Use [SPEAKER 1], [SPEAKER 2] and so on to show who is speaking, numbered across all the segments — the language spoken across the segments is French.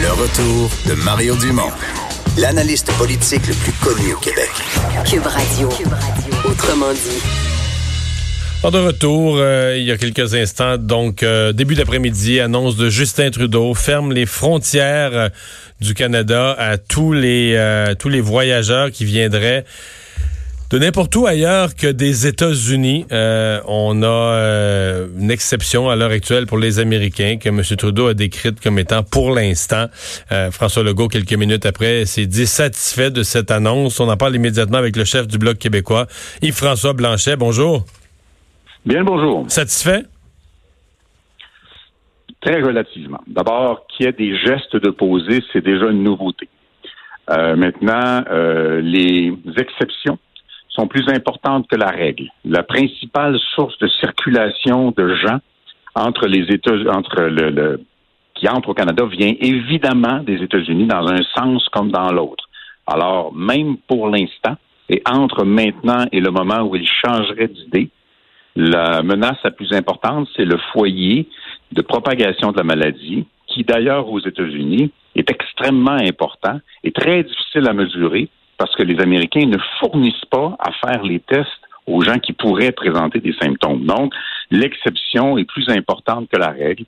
[SPEAKER 1] Le retour de Mario Dumont, l'analyste politique le plus connu au Québec.
[SPEAKER 2] Cube Radio. Autrement dit.
[SPEAKER 3] de retour, euh, il y a quelques instants, donc euh, début d'après-midi, annonce de Justin Trudeau ferme les frontières euh, du Canada à tous les tous les voyageurs qui viendraient de n'importe où ailleurs que des États-Unis. Euh, on a euh, une exception à l'heure actuelle pour les Américains que M. Trudeau a décrite comme étant pour l'instant. Euh, François Legault, quelques minutes après, s'est dit satisfait de cette annonce. On en parle immédiatement avec le chef du Bloc québécois, Yves-François Blanchet. Bonjour.
[SPEAKER 4] Bien bonjour.
[SPEAKER 3] Satisfait?
[SPEAKER 4] Très relativement. D'abord, qu'il y ait des gestes de poser, c'est déjà une nouveauté. maintenant, les exceptions sont plus importantes que la règle. La principale source de circulation de gens entre les États, entre le, qui entre au Canada vient évidemment des États-Unis dans un sens comme dans l'autre. Alors, même pour l'instant, et entre maintenant et le moment où il changerait d'idée, la menace la plus importante, c'est le foyer de propagation de la maladie, qui d'ailleurs aux États-Unis est extrêmement important et très difficile à mesurer parce que les Américains ne fournissent pas à faire les tests aux gens qui pourraient présenter des symptômes. Donc, l'exception est plus importante que la règle.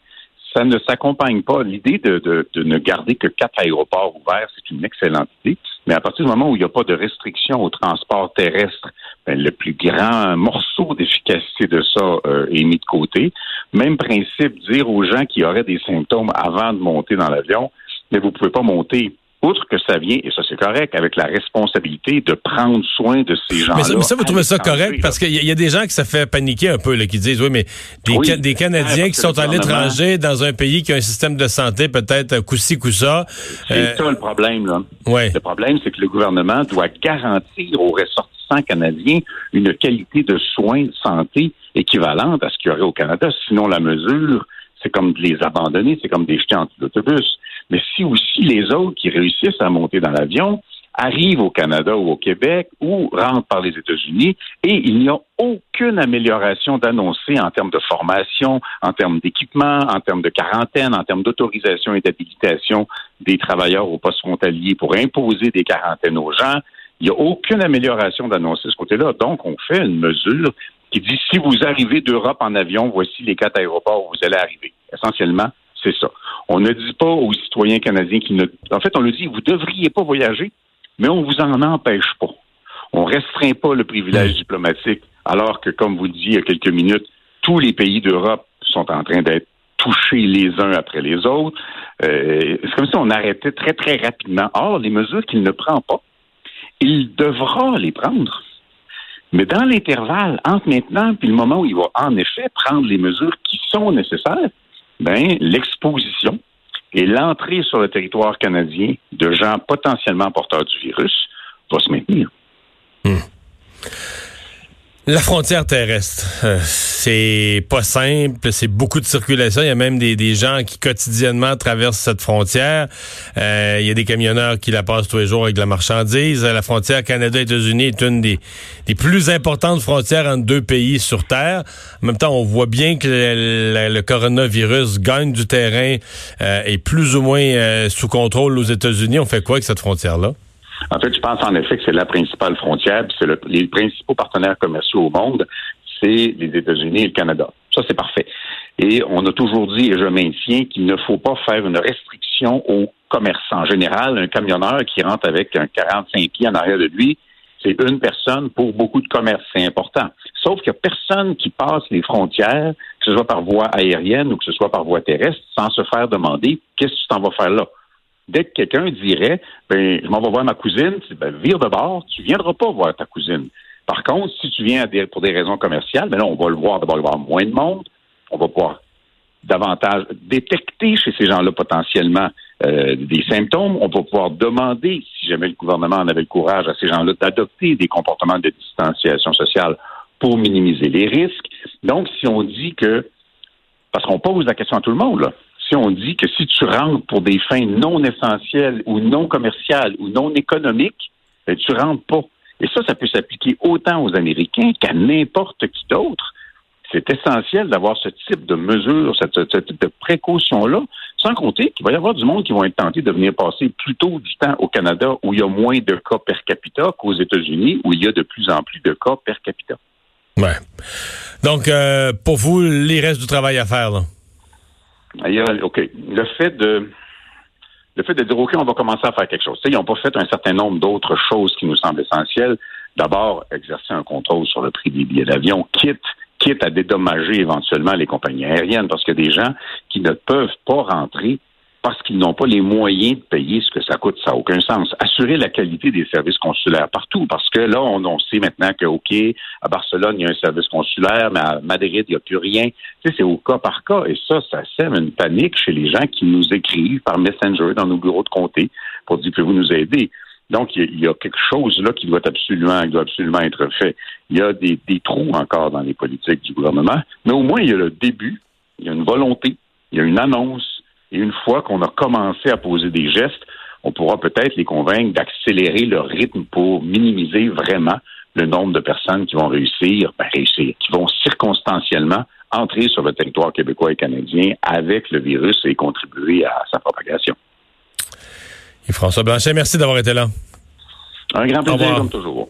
[SPEAKER 4] Ça ne s'accompagne pas. L'idée de, ne garder que quatre aéroports ouverts, c'est une excellente idée. Mais à partir du moment où il n'y a pas de restriction au transport terrestre, ben, le plus grand morceau d'efficacité de ça euh, est mis de côté. Même principe, dire aux gens qui auraient des symptômes avant de monter dans l'avion, mais vous ne pouvez pas monter outre que ça vient, et ça c'est correct, avec la responsabilité de prendre soin de ces gens-là.
[SPEAKER 3] Mais ça, vous trouvez ça correct? Parce qu'il y, a des gens qui ça fait paniquer un peu, là, qui disent, oui, mais des, des Canadiens qui sont à l'étranger dans un pays qui a un système de santé peut-être coup-ci, coup-ça.
[SPEAKER 4] C'est euh, ça le problème, là.
[SPEAKER 3] Ouais.
[SPEAKER 4] Le problème, c'est que le gouvernement doit garantir aux ressortissants canadiens une qualité de soins de santé équivalente à ce qu'il y aurait au Canada. Sinon, la mesure, c'est comme de les abandonner, c'est comme des jeter en l'autobus. Mais si aussi les autres qui réussissent à monter dans l'avion arrivent au Canada ou au Québec ou rentrent par les États-Unis et il n'y a aucune amélioration d'annoncer en termes de formation, en termes d'équipement, en termes de quarantaine, en termes d'autorisation et d'habilitation des travailleurs au poste frontalier pour imposer des quarantaines aux gens. Il n'y a aucune amélioration d'annoncer ce côté-là. Donc, on fait une mesure qui dit si vous arrivez d'Europe en avion, voici les quatre aéroports où vous allez arriver. Essentiellement, c'est ça. On ne dit pas aux citoyens canadiens qui ne. En fait, on le dit, vous ne devriez pas voyager, mais on ne vous en empêche pas. On ne restreint pas le privilège diplomatique, alors que, comme vous le disiez il y a quelques minutes, tous les pays d'Europe sont en train d'être touchés les uns après les autres. Euh, c'est comme si on arrêtait très, très rapidement. Or, les mesures qu'il ne prend pas, il devra les prendre. Mais dans l'intervalle, entre maintenant et le moment où il va en effet prendre les mesures qui sont nécessaires, ben, l'exposition et l'entrée sur le territoire canadien de gens potentiellement porteurs du virus va se maintenir.
[SPEAKER 3] Hmm. La frontière terrestre, euh, c'est pas simple, c'est beaucoup de circulation. Il y a même des, des gens qui quotidiennement traversent cette frontière. Euh, il y a des camionneurs qui la passent tous les jours avec de la marchandise. La frontière Canada-États-Unis est une des, des, plus importantes frontières entre deux pays sur Terre. En même temps, on voit bien que le, coronavirus gagne du terrain euh, et plus ou moins sous contrôle aux États-Unis. On fait quoi avec cette frontière-là?
[SPEAKER 4] En fait, je pense en effet que c'est la principale frontière, c'est les principaux partenaires commerciaux au monde, c'est les États-Unis et le Canada. Ça, c'est parfait. Et on a toujours dit, et je maintiens, qu'il ne faut pas faire une restriction aux commerçants. En général, un camionneur qui rentre avec un 45 pieds en arrière de lui, c'est une personne pour beaucoup de commerces. C'est important. Sauf qu'il n'y a personne qui passe les frontières, que ce soit par voie aérienne ou que ce soit par voie terrestre, sans se faire demander qu'est-ce que tu t'en vas faire là? Dès que quelqu'un dirait, ben, je m'en vais voir ma cousine, ben, vire de bord, tu viendras pas voir ta cousine. Par contre, si tu viens pour des raisons commerciales, ben là, on va le voir, d'abord, il va y avoir moins de monde, on va pouvoir davantage détecter chez ces gens-là potentiellement euh, des symptômes. On va pouvoir demander, si jamais le gouvernement en avait le courage à ces gens-là, d'adopter des comportements de distanciation sociale pour minimiser les risques. Donc, si on dit que, parce qu'on pose la question à tout le monde, là, on dit que si tu rentres pour des fins non essentielles ou non commerciales ou non économiques, ben, tu rentres pas. Et ça, ça peut s'appliquer autant aux Américains qu'à n'importe qui d'autre. C'est essentiel d'avoir ce type de mesures, ce type de précaution-là. Sans compter qu'il va y avoir du monde qui vont être tentés de venir passer plutôt du temps au Canada où il y a moins de cas per capita qu'aux États-Unis où il y a de plus en plus de cas per capita.
[SPEAKER 3] Ouais. Donc, euh, pour vous, il reste du travail à faire, là?
[SPEAKER 4] OK. Le fait de le fait de dire OK, on va commencer à faire quelque chose. ils n'ont pas fait un certain nombre d'autres choses qui nous semblent essentielles. D'abord, exercer un contrôle sur le prix des billets d'avion, quitte quitte à dédommager éventuellement les compagnies aériennes, parce que des gens qui ne peuvent pas rentrer parce qu'ils n'ont pas les moyens de payer ce que ça coûte, ça n'a aucun sens. Assurer la qualité des services consulaires partout, parce que là, on, sait maintenant que, OK, à Barcelone, il y a un service consulaire, mais à Madrid, il n'y a plus rien. Tu sais, c'est au cas par cas, et ça, ça sème une panique chez les gens qui nous écrivent par Messenger dans nos bureaux de comté pour dire, pouvez-vous nous aider? Donc, il y, a quelque chose là qui doit absolument, doit absolument être fait. Il y a des, trous encore dans les politiques du gouvernement, mais au moins, il y a le début, il y a une volonté, il y a une annonce, et une fois qu'on a commencé à poser des gestes, on pourra peut-être les convaincre d'accélérer le rythme pour minimiser vraiment le nombre de personnes qui vont réussir, ben réussir, qui vont circonstanciellement entrer sur le territoire québécois et canadien avec le virus et contribuer à sa propagation.
[SPEAKER 3] François Blanchet, merci d'avoir été là.
[SPEAKER 4] Un grand plaisir, comme toujours.